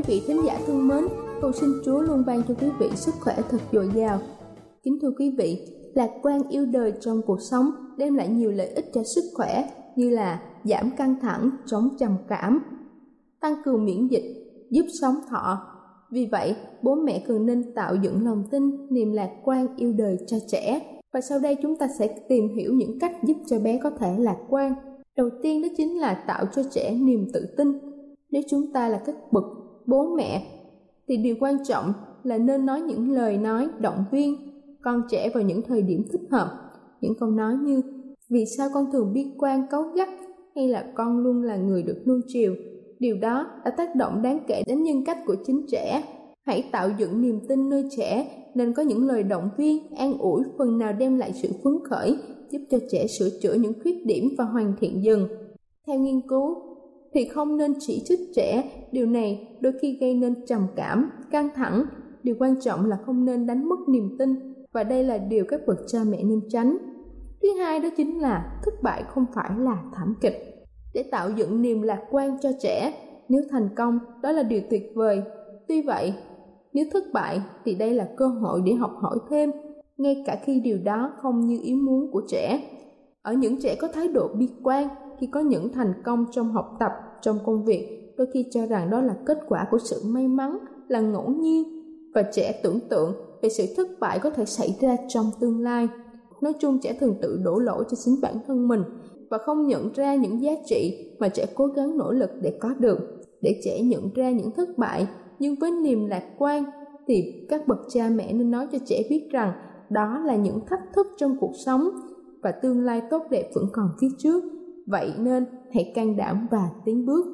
quý vị thính giả thân mến, cầu xin Chúa luôn ban cho quý vị sức khỏe thật dồi dào. Kính thưa quý vị, lạc quan yêu đời trong cuộc sống đem lại nhiều lợi ích cho sức khỏe như là giảm căng thẳng, chống trầm cảm, tăng cường miễn dịch, giúp sống thọ. Vì vậy, bố mẹ cần nên tạo dựng lòng tin, niềm lạc quan yêu đời cho trẻ. Và sau đây chúng ta sẽ tìm hiểu những cách giúp cho bé có thể lạc quan. Đầu tiên đó chính là tạo cho trẻ niềm tự tin. Nếu chúng ta là các bậc bố mẹ, thì điều quan trọng là nên nói những lời nói động viên con trẻ vào những thời điểm thích hợp. Những câu nói như, vì sao con thường bi quan cáu gắt hay là con luôn là người được nuông chiều? Điều đó đã tác động đáng kể đến nhân cách của chính trẻ. Hãy tạo dựng niềm tin nơi trẻ, nên có những lời động viên, an ủi, phần nào đem lại sự phấn khởi, giúp cho trẻ sửa chữa những khuyết điểm và hoàn thiện dần. Theo nghiên cứu thì không nên chỉ trích trẻ. Điều này đôi khi gây nên trầm cảm, căng thẳng. Điều quan trọng là không nên đánh mất niềm tin, và đây là điều các bậc cha mẹ nên tránh. Thứ hai đó chính là thất bại không phải là thảm kịch. Để tạo dựng niềm lạc quan cho trẻ, nếu thành công, đó là điều tuyệt vời. Tuy vậy, nếu thất bại thì đây là cơ hội để học hỏi thêm, ngay cả khi điều đó không như ý muốn của trẻ. Ở những trẻ có thái độ bi quan khi có những thành công trong học tập, trong công việc, đôi khi cho rằng đó là kết quả của sự may mắn, là ngẫu nhiên. Và trẻ tưởng tượng về sự thất bại có thể xảy ra trong tương lai. Nói chung trẻ thường tự đổ lỗi cho chính bản thân mình và không nhận ra những giá trị mà trẻ cố gắng nỗ lực để có được. Để trẻ nhận ra những thất bại, nhưng với niềm lạc quan thì các bậc cha mẹ nên nói cho trẻ biết rằng đó là những thách thức trong cuộc sống và tương lai tốt đẹp vẫn còn phía trước vậy nên hãy can đảm và tiến bước.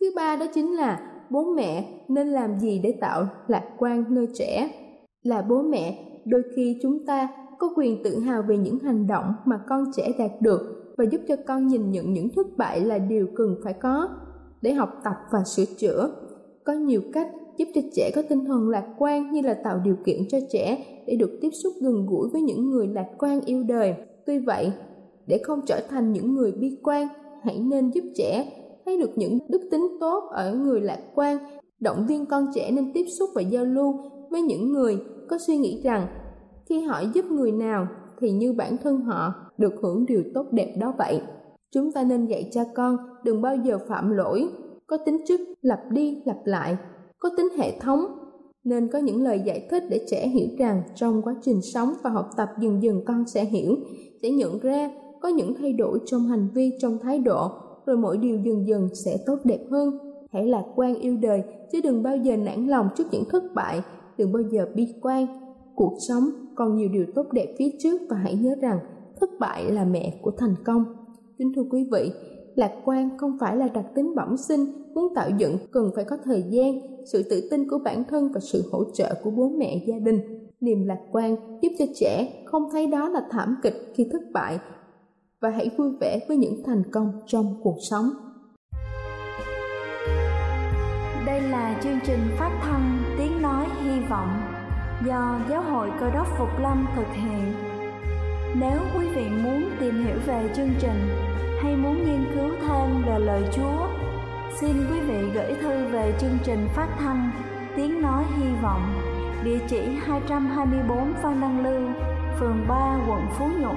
Thứ ba đó chính là bố mẹ nên làm gì để tạo lạc quan nơi trẻ? Là bố mẹ, đôi khi chúng ta có quyền tự hào về những hành động mà con trẻ đạt được và giúp cho con nhìn nhận những thất bại là điều cần phải có để học tập và sửa chữa. Có nhiều cách giúp cho trẻ có tinh thần lạc quan như là tạo điều kiện cho trẻ để được tiếp xúc gần gũi với những người lạc quan yêu đời. Tuy vậy để không trở thành những người bi quan, hãy nên giúp trẻ thấy được những đức tính tốt ở người lạc quan. Động viên con trẻ nên tiếp xúc và giao lưu với những người có suy nghĩ rằng khi họ giúp người nào thì như bản thân họ được hưởng điều tốt đẹp đó vậy. Chúng ta nên dạy cha con đừng bao giờ phạm lỗi, có tính chất lặp đi lặp lại, có tính hệ thống. Nên có những lời giải thích để trẻ hiểu rằng trong quá trình sống và học tập dần dần con sẽ hiểu, sẽ nhận ra có những thay đổi trong hành vi, trong thái độ, rồi mọi điều dần dần sẽ tốt đẹp hơn. Hãy lạc quan yêu đời, chứ đừng bao giờ nản lòng trước những thất bại. Đừng bao giờ bi quan. Cuộc sống còn nhiều điều tốt đẹp phía trước và hãy nhớ rằng thất bại là mẹ của thành công. Kính thưa quý vị, lạc quan không phải là đặc tính bẩm sinh, muốn tạo dựng cần phải có thời gian, sự tự tin của bản thân và sự hỗ trợ của bố mẹ gia đình. Niềm lạc quan giúp cho trẻ không thấy đó là thảm kịch khi thất bại và hãy vui vẻ với những thành công trong cuộc sống. Đây là chương trình phát thanh tiếng nói hy vọng do giáo hội cơ đốc phục lâm thực hiện. Nếu quý vị muốn tìm hiểu về chương trình hay muốn nghiên cứu thêm về lời Chúa, xin quý vị gửi thư về chương trình phát thanh Tiếng Nói Hy Vọng, địa chỉ 224 Phan Đăng Lưu, phường 3, quận Phú Nhuận,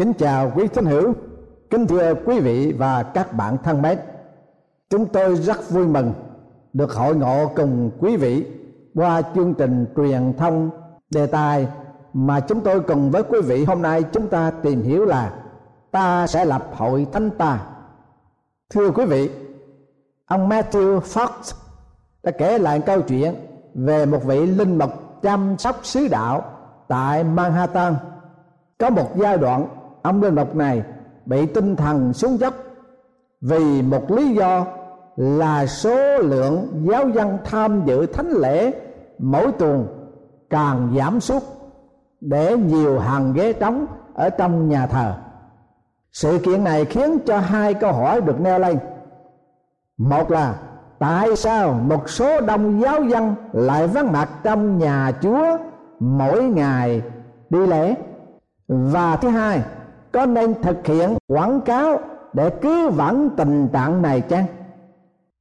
Kính chào quý thính hữu, kính thưa quý vị và các bạn thân mến. Chúng tôi rất vui mừng được hội ngộ cùng quý vị qua chương trình truyền thông đề tài mà chúng tôi cùng với quý vị hôm nay chúng ta tìm hiểu là ta sẽ lập hội thánh ta. Thưa quý vị, ông Matthew Fox đã kể lại câu chuyện về một vị linh mục chăm sóc sứ đạo tại Manhattan. Có một giai đoạn ông linh mục này bị tinh thần xuống dốc vì một lý do là số lượng giáo dân tham dự thánh lễ mỗi tuần càng giảm sút để nhiều hàng ghế trống ở trong nhà thờ. Sự kiện này khiến cho hai câu hỏi được nêu lên. Một là tại sao một số đông giáo dân lại vắng mặt trong nhà chúa mỗi ngày đi lễ? Và thứ hai có nên thực hiện quảng cáo để cứu vãn tình trạng này chăng?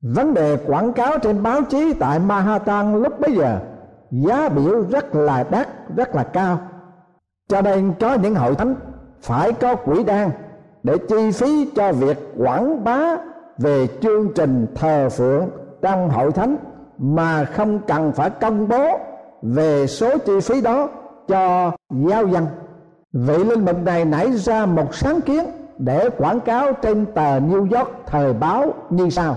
Vấn đề quảng cáo trên báo chí tại Manhattan lúc bấy giờ, giá biểu rất là đắt, rất là cao. Cho nên có những hội thánh phải có quỹ đan để chi phí cho việc quảng bá về chương trình thờ phượng trong hội thánh mà không cần phải công bố về số chi phí đó cho giáo dân vị linh mục này nảy ra một sáng kiến để quảng cáo trên tờ New York thời báo như sau.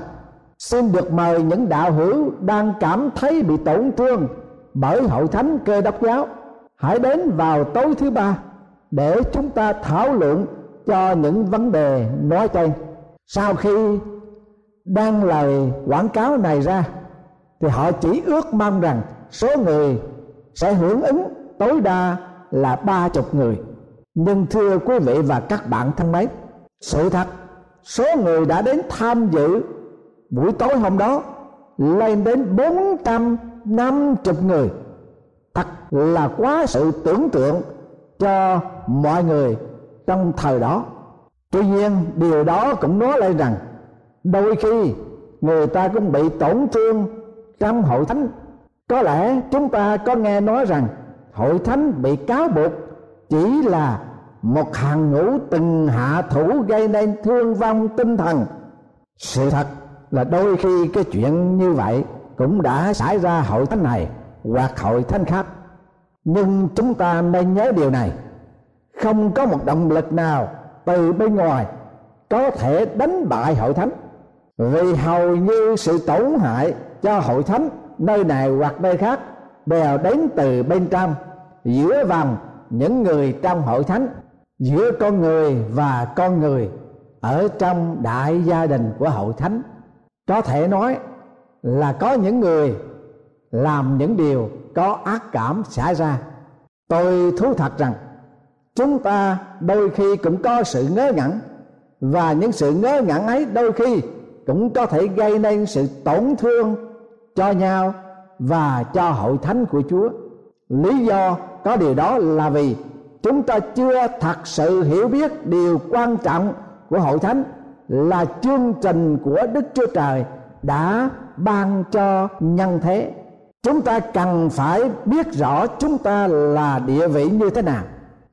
Xin được mời những đạo hữu đang cảm thấy bị tổn thương bởi hội thánh cơ đốc giáo, hãy đến vào tối thứ ba để chúng ta thảo luận cho những vấn đề nói trên. Sau khi đăng lời quảng cáo này ra, thì họ chỉ ước mong rằng số người sẽ hưởng ứng tối đa là ba chục người. Nhưng thưa quý vị và các bạn thân mến, sự thật, số người đã đến tham dự buổi tối hôm đó lên đến bốn trăm năm chục người. Thật là quá sự tưởng tượng cho mọi người trong thời đó. Tuy nhiên, điều đó cũng nói lên rằng, đôi khi người ta cũng bị tổn thương trong hội thánh. Có lẽ chúng ta có nghe nói rằng hội thánh bị cáo buộc chỉ là một hàng ngũ từng hạ thủ gây nên thương vong tinh thần. Sự thật là đôi khi cái chuyện như vậy cũng đã xảy ra hội thánh này hoặc hội thánh khác. Nhưng chúng ta nên nhớ điều này. Không có một động lực nào từ bên ngoài có thể đánh bại hội thánh. Vì hầu như sự tổn hại cho hội thánh nơi này hoặc nơi khác đều đến từ bên trong, giữa vòng những người trong hội thánh, giữa con người và con người ở trong đại gia đình của hội thánh. Có thể nói là có những người làm những điều có ác cảm xảy ra. Tôi thú thật rằng chúng ta đôi khi cũng có sự ngớ ngẩn, và những sự ngớ ngẩn ấy đôi khi cũng có thể gây nên sự tổn thương cho nhau và cho hội thánh của Chúa. Lý do có điều đó là vì chúng ta chưa thật sự hiểu biết điều quan trọng của hội thánh là chương trình của Đức Chúa Trời đã ban cho nhân thế. Chúng ta cần phải biết rõ chúng ta là địa vị như thế nào.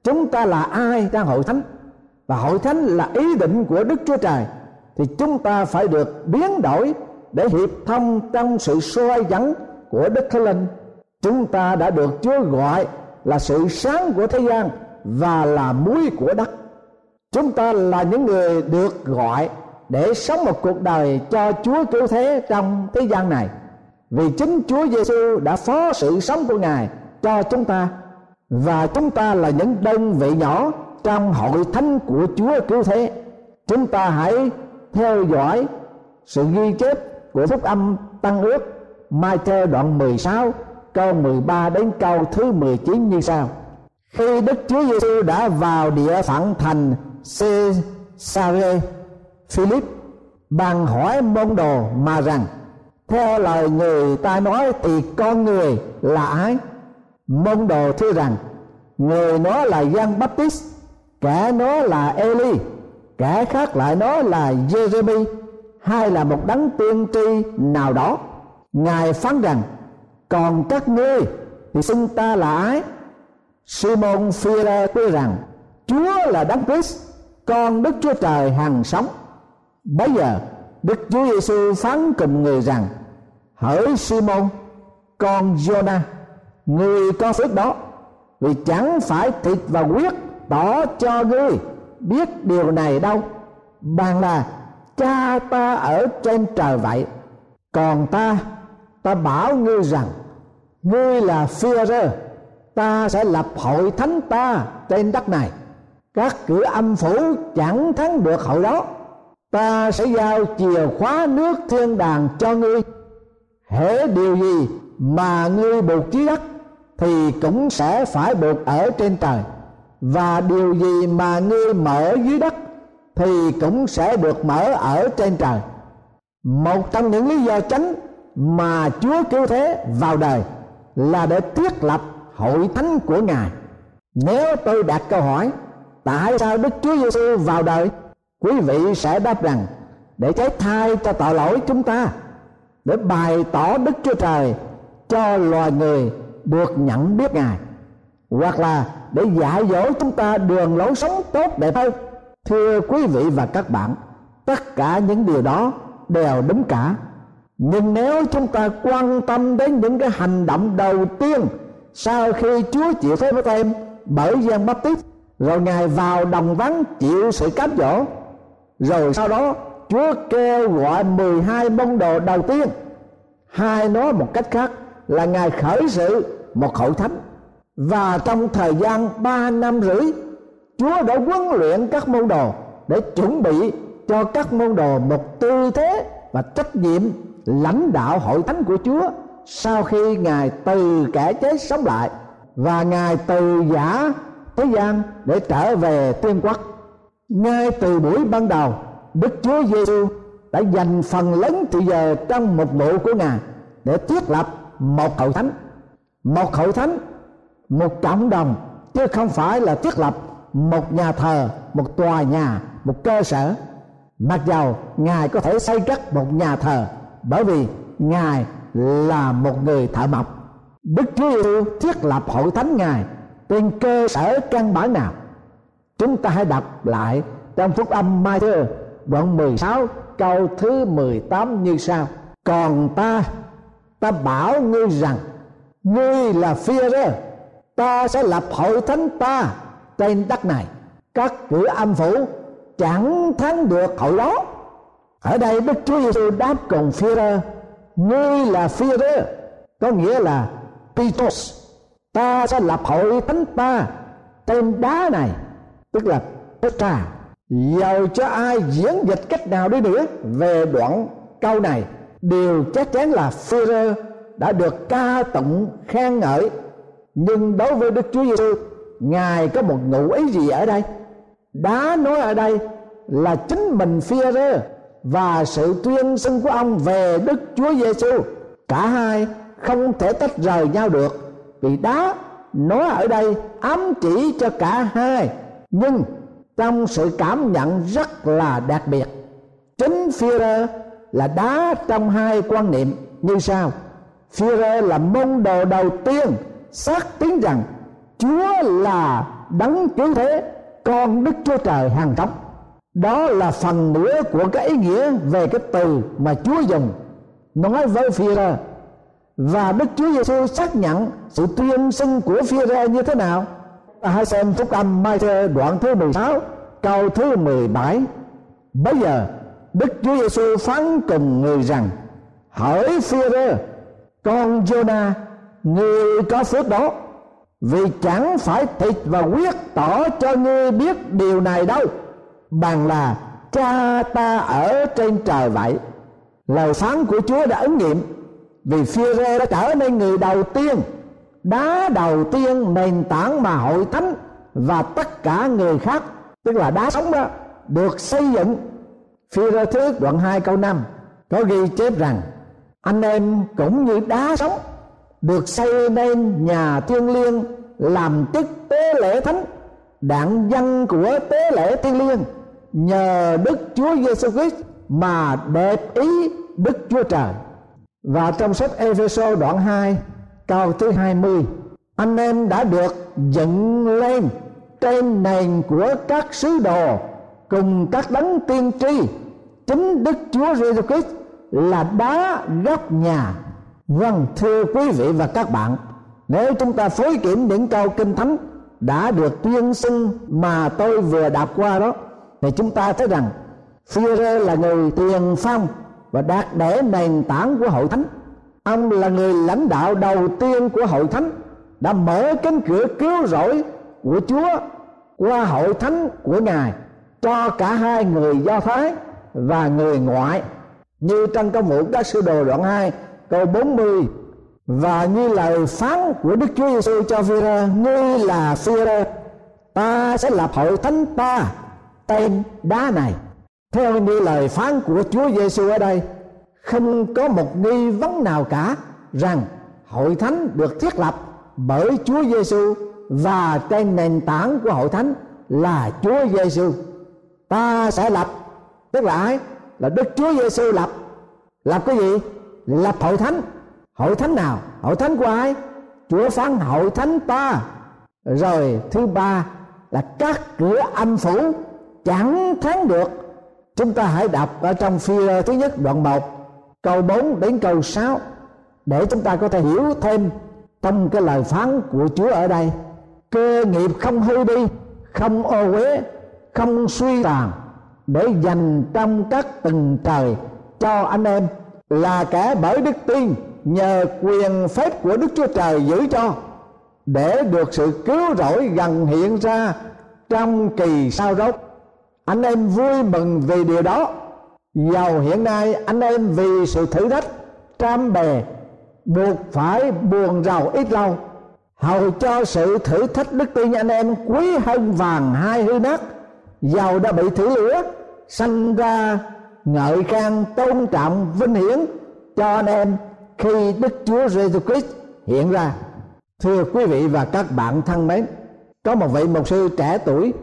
Chúng ta là ai trong hội thánh và hội thánh là ý định của Đức Chúa Trời, thì chúng ta phải được biến đổi để hiệp thông trong sự soi dẫn của Đức Thánh Linh. Chúng ta đã được Chúa gọi là sự sáng của thế gian và là muối của đất. Chúng ta là những người được gọi để sống một cuộc đời cho Chúa cứu thế trong thế gian này. Vì chính Chúa Giêsu đã phó sự sống của Ngài cho chúng ta, và chúng ta là những đơn vị nhỏ trong hội thánh của Chúa cứu thế. Chúng ta hãy theo dõi sự ghi chép của phúc âm tăng ước mai theo đoạn 16 câu 13 đến câu thứ 19 như sau. Khi Đức Chúa Giêsu đã vào địa phận thành Caesarea, Philip bằng hỏi môn đồ mà rằng, theo lời người ta nói thì con người là ai? Môn đồ thưa rằng, người nói là Giăng Baptist, kẻ nói là Eli, kẻ khác lại nói là Jeremy hay là một đấng tiên tri nào đó ngài phán rằng, còn các ngươi thì xưng ta là ai? Simon Phêrô nói rằng, Chúa là đấng Christ, con Đức Chúa Trời hằng sống. Bây giờ, Đức Chúa Giêsu phán cùng người rằng, hỡi Simon, con Jonah, người có phước đó, vì chẳng phải thịt và huyết tỏ cho ngươi biết điều này đâu bằng là cha ta ở trên trời vậy, còn ta ta bảo ngươi rằng, ngươi là phi rơ ta sẽ lập hội thánh ta trên đất này. Các cửa âm phủ chẳng thắng được hội đó. Ta sẽ giao chìa khóa nước thiên đàng cho ngươi. Hễ điều gì mà ngươi buộc dưới đất thì cũng sẽ phải buộc ở trên trời. Và điều gì mà ngươi mở dưới đất, thì cũng sẽ được mở ở trên trời. Một trong những lý do chánh mà Chúa cứu thế vào đời là để thiết lập hội thánh của Ngài. Nếu tôi đặt câu hỏi tại sao Đức Chúa Giêsu vào đời, quý vị sẽ đáp rằng để trái thai cho tội lỗi chúng ta, để bày tỏ Đức Chúa Trời cho loài người được nhận biết Ngài, hoặc là để dạy dỗ chúng ta đường lối sống tốt đẹp hơn. Thưa quý vị và các bạn tất cả những điều đó đều đúng cả nhưng nếu chúng ta quan tâm đến những cái hành động đầu tiên sau khi Chúa chịu phép với em bởi Giang tít rồi ngài vào đồng vắng chịu sự cám dỗ, rồi sau đó chúa kêu gọi 12 môn đồ đầu tiên. Hai nói một cách khác là ngài khởi sự một hội thánh. Và trong thời gian ba năm rưỡi, chúa đã huấn luyện các môn đồ để chuẩn bị cho các môn đồ một tư thế và trách nhiệm lãnh đạo hội thánh của chúa sau khi ngài từ kẻ chết sống lại và ngài từ giả thế gian để trở về tiên quốc. Ngay từ buổi ban đầu, đức chúa giêsu đã dành phần lớn thời giờ trong một vụ của ngài để thiết lập một hội thánh. Một hội thánh, một cộng đồng, chứ không phải là thiết lập một nhà thờ, một tòa nhà, một cơ sở mặc dầu ngài có thể xây cất một nhà thờ, bởi vì ngài là một người thợ mộc. Đức chúa yêu thiết lập hội thánh ngài trên cơ sở căn bản nào? Chúng ta hãy đọc lại trong phúc âm Mai Thơ đoạn 16 câu thứ 18 như sau. Còn ta ta bảo ngươi rằng, ngươi là phi rơ, ta sẽ lập hội thánh ta trên đất này. Các cửa âm phủ chẳng thắng được hội đó. Ở đây đức chúa giêsu đáp cùng phi rơ ngươi là phi rơ có nghĩa là Petrus ta sẽ lập hội thánh ta trên đá này, tức là Petra. Dầu cho ai diễn dịch cách nào đi nữa, về đoạn câu này đều chắc chắn là Führer đã được ca tụng khen ngợi. Nhưng đối với Đức Chúa Giêsu ngài có một ngụ ý gì ở đây? Đá nói ở đây là chính mình Führer và sự tuyên xưng của ông về Đức Chúa Giêsu cả hai không thể tách rời nhau được, vì đá nói ở đây ám chỉ cho cả hai. Nhưng trong sự cảm nhận rất là đặc biệt, chính Führer là đá trong hai quan niệm như sau. Führer là môn đồ đầu tiên xác tín rằng Chúa là đấng cứu thế con Đức Chúa Trời hàng sống đó là phần nữa của cái ý nghĩa về cái từ mà Chúa dùng. Nói với phi ra và Đức Chúa Giêsu xác nhận sự tuyên xưng của phi ra như thế nào? Hãy xem phúc âm Mai Thơ đoạn thứ 16 câu thứ 17 bây giờ, Đức Chúa Giêsu phán cùng người rằng hỏi phi ra con Jonah người có phước đó vì chẳng phải thịt và quyết tỏ cho ngươi biết điều này đâu. Bằng là cha ta ở trên trời vậy. Lời phán của Chúa đã ứng nghiệm. Vì phi rê đã trở nên người đầu tiên. Đá đầu tiên nền tảng mà hội thánh và tất cả người khác, tức là đá sống đó, được xây dựng. Phi rê thứ đoạn 2 câu 5 có ghi chép rằng, anh em cũng như đá sống được xây nên nhà thiên liêng làm chức tế lễ thánh, đảng dân của tế lễ thiên liêng nhờ đức chúa giêsu christ mà đẹp ý đức chúa trời và trong sách Epheso đoạn 2 câu thứ 20 anh em đã được dựng lên trên nền của các sứ đồ cùng các đấng tiên tri chính Đức Chúa Giêsu Christ là đá gốc nhà. Vâng, thưa quý vị và các bạn, nếu chúng ta phối kiểm những câu kinh thánh đã được tuyên xưng mà tôi vừa đọc qua đó thì chúng ta thấy rằng Führer là người tiền phong và đạt để nền tảng của hội thánh. Ông là người lãnh đạo đầu tiên của hội thánh đã mở cánh cửa cứu rỗi của chúa qua hội thánh của ngài cho cả hai người do thái và người ngoại. Như trong công vụ các sư đồ đoạn 2 câu 40 và như lời phán của Đức Chúa Giêsu cho phi ngươi là phi ta sẽ lập hội thánh ta tên đá này theo như lời phán của Chúa Giêsu ở đây, không có một nghi vấn nào cả rằng hội thánh được thiết lập bởi Chúa Giêsu và trên nền tảng của hội thánh là Chúa Giêsu. Ta sẽ lập, tức là ai? Là Đức Chúa Giêsu lập. Lập cái gì? Lập hội thánh. Hội thánh nào? Hội thánh của ai? Chúa phán hội thánh ta. Rồi thứ ba là các cửa âm phủ chẳng thắng được chúng ta hãy đọc ở trong phi thứ nhất, đoạn 1 câu 4 đến câu 6 để chúng ta có thể hiểu thêm trong cái lời phán của Chúa ở đây cơ nghiệp không hư đi, không ô uế, không suy tàn, để dành trong các tầng trời cho anh em là cả bởi đức tin, nhờ quyền phép của đức chúa trời giữ cho, để được sự cứu rỗi gần hiện ra trong kỳ sau rốt anh em vui mừng vì điều đó. Giàu hiện nay, anh em vì sự thử thách trăm bề buộc phải buồn rầu ít lâu. Hầu cho sự thử thách đức tin anh em quý hơn vàng hai hư nát. Giàu đã bị thử lửa, sanh ra ngợi khen tôn trọng vinh hiển cho anh em khi đức chúa giêsu christ hiện ra. Thưa quý vị và các bạn thân mến, có một vị mục sư trẻ tuổi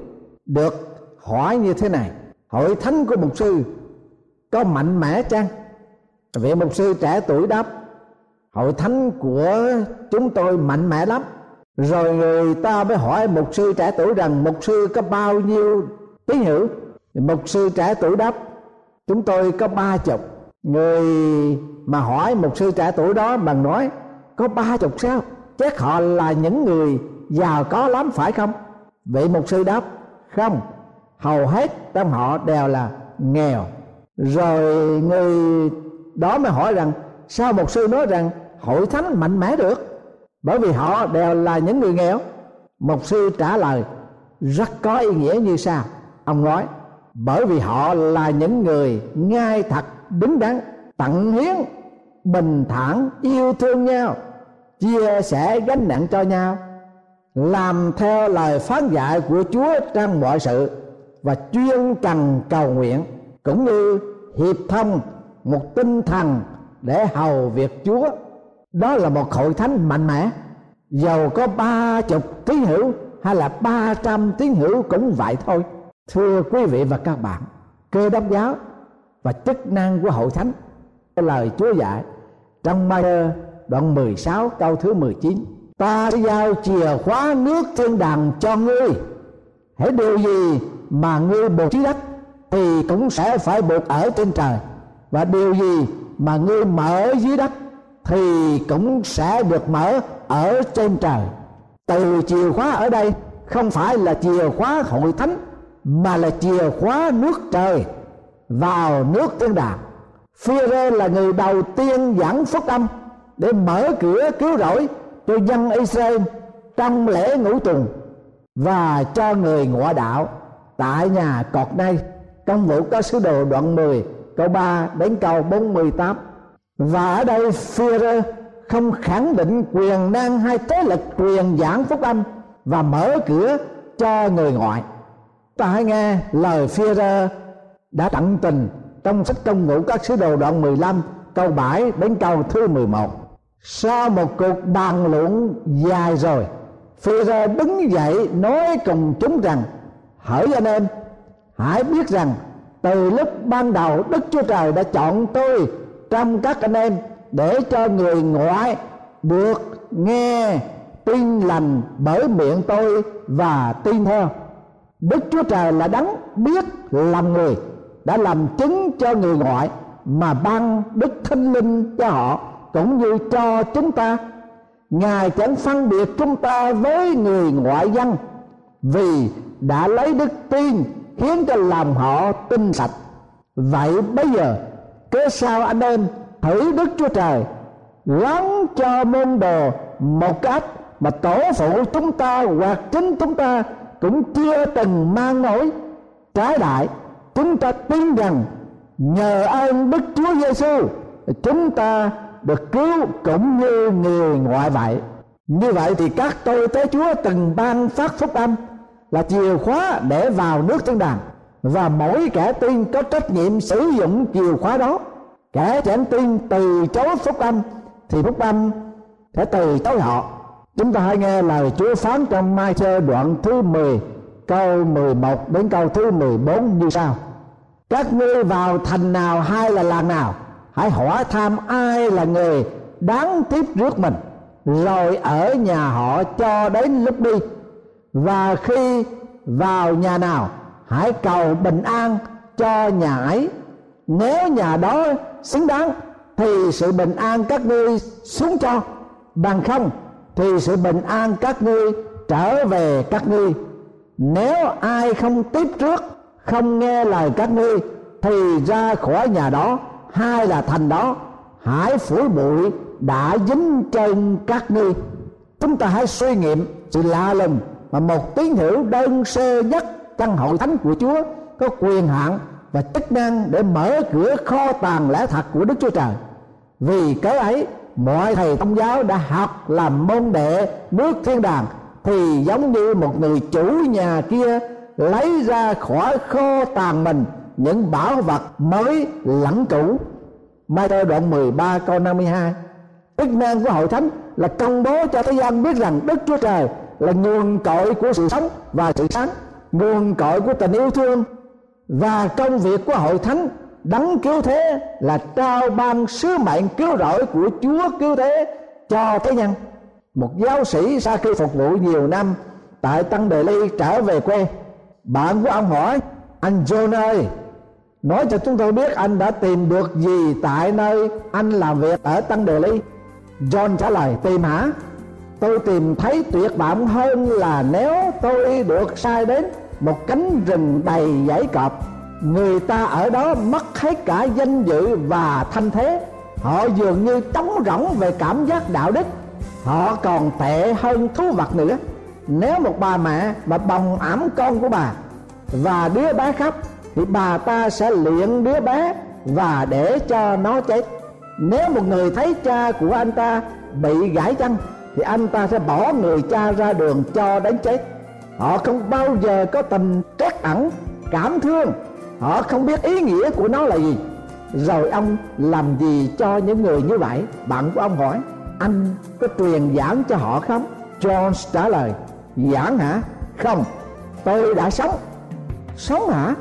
được hỏi như thế này. Hội thánh của mục sư, có mạnh mẽ chăng? Vị mục sư trẻ tuổi đáp, hội thánh của chúng tôi mạnh mẽ lắm. Rồi người ta mới hỏi mục sư trẻ tuổi rằng, mục sư có bao nhiêu tín hữu? Mục sư trẻ tuổi đáp chúng tôi có ba chục. Người mà hỏi một sư trẻ tuổi đó bằng nói, có ba chục sao? Chắc họ là những người giàu có lắm, phải không? Vị mục sư đáp, không, hầu hết trong họ đều là nghèo. Rồi người đó mới hỏi rằng, sao mục sư nói rằng hội thánh mạnh mẽ được? Bởi vì họ đều là những người nghèo. Mục sư trả lời, rất có ý nghĩa như sau. Ông nói bởi vì họ là những người ngay thật đứng đắn, tận hiến, bình thản, yêu thương nhau, chia sẻ gánh nặng cho nhau, làm theo lời phán dạy của Chúa trong mọi sự và chuyên cần cầu nguyện, cũng như hiệp thông một tinh thần để hầu việc Chúa. Đó là một hội thánh mạnh mẽ, giàu có ba chục tín hữu hay là ba trăm tín hữu cũng vậy thôi thưa quý vị và các bạn, cơ đốc giáo và chức năng của hội thánh lời Chúa dạy, trong ma đoạn 16 câu thứ 19 ta sẽ giao chìa khóa nước thiên đàng cho ngươi. Hãy điều gì mà ngươi buộc dưới đất thì cũng sẽ phải buộc ở trên trời, và điều gì mà ngươi mở dưới đất thì cũng sẽ được mở ở trên trời. Từ chìa khóa ở đây không phải là chìa khóa hội thánh mà là chìa khóa nước trời vào nước thiên đàng. Phi rê là người đầu tiên giảng phúc âm để mở cửa cứu rỗi cho dân Israel trong lễ ngũ tuần và cho người ngoại đạo tại nhà cọt nay công vụ có sứ đồ đoạn 10 câu 3 đến câu 48 và ở đây Führer không khẳng định quyền năng hay thế lực truyền giảng phúc âm và mở cửa cho người ngoại ta hãy nghe, lời Führer đã tận tình trong sách công vụ các sứ đồ đoạn 15 câu 7 đến câu thứ 11 sau một cuộc bàn luận dài rồi phi ra đứng dậy nói cùng chúng rằng, hỡi anh em, hãy biết rằng từ lúc ban đầu đức chúa trời đã chọn tôi trong các anh em để cho người ngoại được nghe tin lành bởi miệng tôi và tin theo đức chúa trời là đấng biết làm người, đã làm chứng cho người ngoại mà ban đức thánh linh cho họ, cũng như cho chúng ta. Ngài chẳng phân biệt chúng ta với người ngoại dân, vì đã lấy đức tin khiến cho lòng họ tinh sạch. Vậy bây giờ, cớ sao anh em thử đức chúa trời gắn cho môn đồ một cách mà tổ phụ chúng ta, hoặc chính chúng ta cũng chưa từng mang nổi trái đại. Chúng ta tin rằng nhờ ơn đức chúa giêsu chúng ta được cứu cũng như người ngoại vậy như vậy thì các tôi tế chúa từng ban phát phúc âm là chìa khóa để vào nước thiên đàng. Và mỗi kẻ tin có trách nhiệm sử dụng chìa khóa đó. Kẻ chẳng tin từ chối phúc âm thì phúc âm sẽ từ chối họ chúng ta hãy nghe lời Chúa phán trong Mai Thơ đoạn thứ 10 câu 11 đến câu thứ 14 như sau. Các ngươi vào thành nào hay là làng nào? Hãy hỏi thăm ai là người đáng tiếp rước mình, rồi ở nhà họ cho đến lúc đi. Và khi vào nhà nào, hãy cầu bình an cho nhà ấy. Nếu nhà đó xứng đáng, thì sự bình an các ngươi xuống cho. Bằng không thì sự bình an các ngươi trở về các ngươi nếu ai không tiếp trước không nghe lời các ngươi thì ra khỏi nhà đó hai là thành đó hãy phủi bụi đã dính trên các ngươi chúng ta hãy suy nghiệm sự lạ lùng mà một tín hữu đơn sơ nhất căn hội thánh của Chúa có quyền hạn và chức năng để mở cửa kho tàng lẽ thật của Đức Chúa Trời. Vì cái ấy, mọi thầy công giáo đã học làm môn đệ bước thiên đàng, thì giống như một người chủ nhà kia lấy ra khỏi kho tàng mình những bảo vật mới lẫn cũ. Mai tôi đoạn 13 câu 52 Chức năng của hội thánh là công bố cho thế gian biết rằng Đức Chúa Trời là nguồn cội của sự sống và sự sáng, nguồn cội của tình yêu thương và công việc của hội thánh đấng cứu thế là trao ban sứ mệnh cứu rỗi của Chúa cứu thế cho thế nhân. Một giáo sĩ sau khi phục vụ nhiều năm tại Tân Đề Ly trở về quê, bạn của ông hỏi, anh John ơi, nói cho chúng tôi biết anh đã tìm được gì tại nơi anh làm việc ở Tân Đề Ly? John trả lời, tìm hả? Tôi tìm thấy tuyệt vọng hơn là nếu tôi được sai đến một cánh rừng đầy dãy cọp người ta ở đó mất hết cả danh dự và thanh thế. Họ dường như trống rỗng về cảm giác đạo đức. Họ còn tệ hơn thú vật nữa. Nếu một bà mẹ mà bồng ẵm con của bà và đứa bé khóc, thì bà ta sẽ luyện đứa bé và để cho nó chết. Nếu một người thấy cha của anh ta bị gãy chân, thì anh ta sẽ bỏ người cha ra đường cho đến chết. Họ không bao giờ có tình trắc ẩn, cảm thương họ không biết ý nghĩa của nó là gì. Rồi ông làm gì cho những người như vậy? Bạn của ông hỏi. Anh có truyền giảng cho họ không? John trả lời. Giảng hả? Không. Tôi đã sống. Sống hả?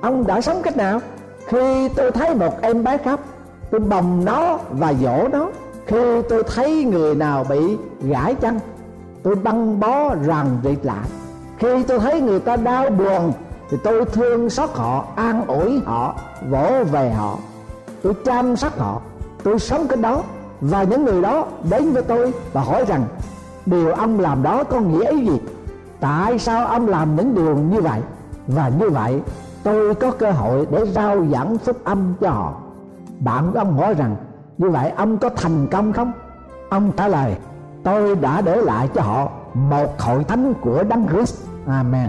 Ông đã sống cách nào? Khi tôi thấy một em bé khóc, tôi bồng nó và dỗ nó. Khi tôi thấy người nào bị gãi chân, tôi băng bó rằng rịt lại. Khi tôi thấy người ta đau buồn thì tôi thương xót họ, an ủi họ, vỗ về họ. Tôi chăm sóc họ, tôi sống cái đó. Và những người đó đến với tôi và hỏi rằng, điều ông làm đó có nghĩa gì? Tại sao ông làm những điều như vậy? Và như vậy, tôi có cơ hội để rao giảng phúc âm cho họ. Bạn của ông hỏi rằng, như vậy ông có thành công không? Ông trả lời, tôi đã để lại cho họ một hội thánh của đấng Christ. Amen.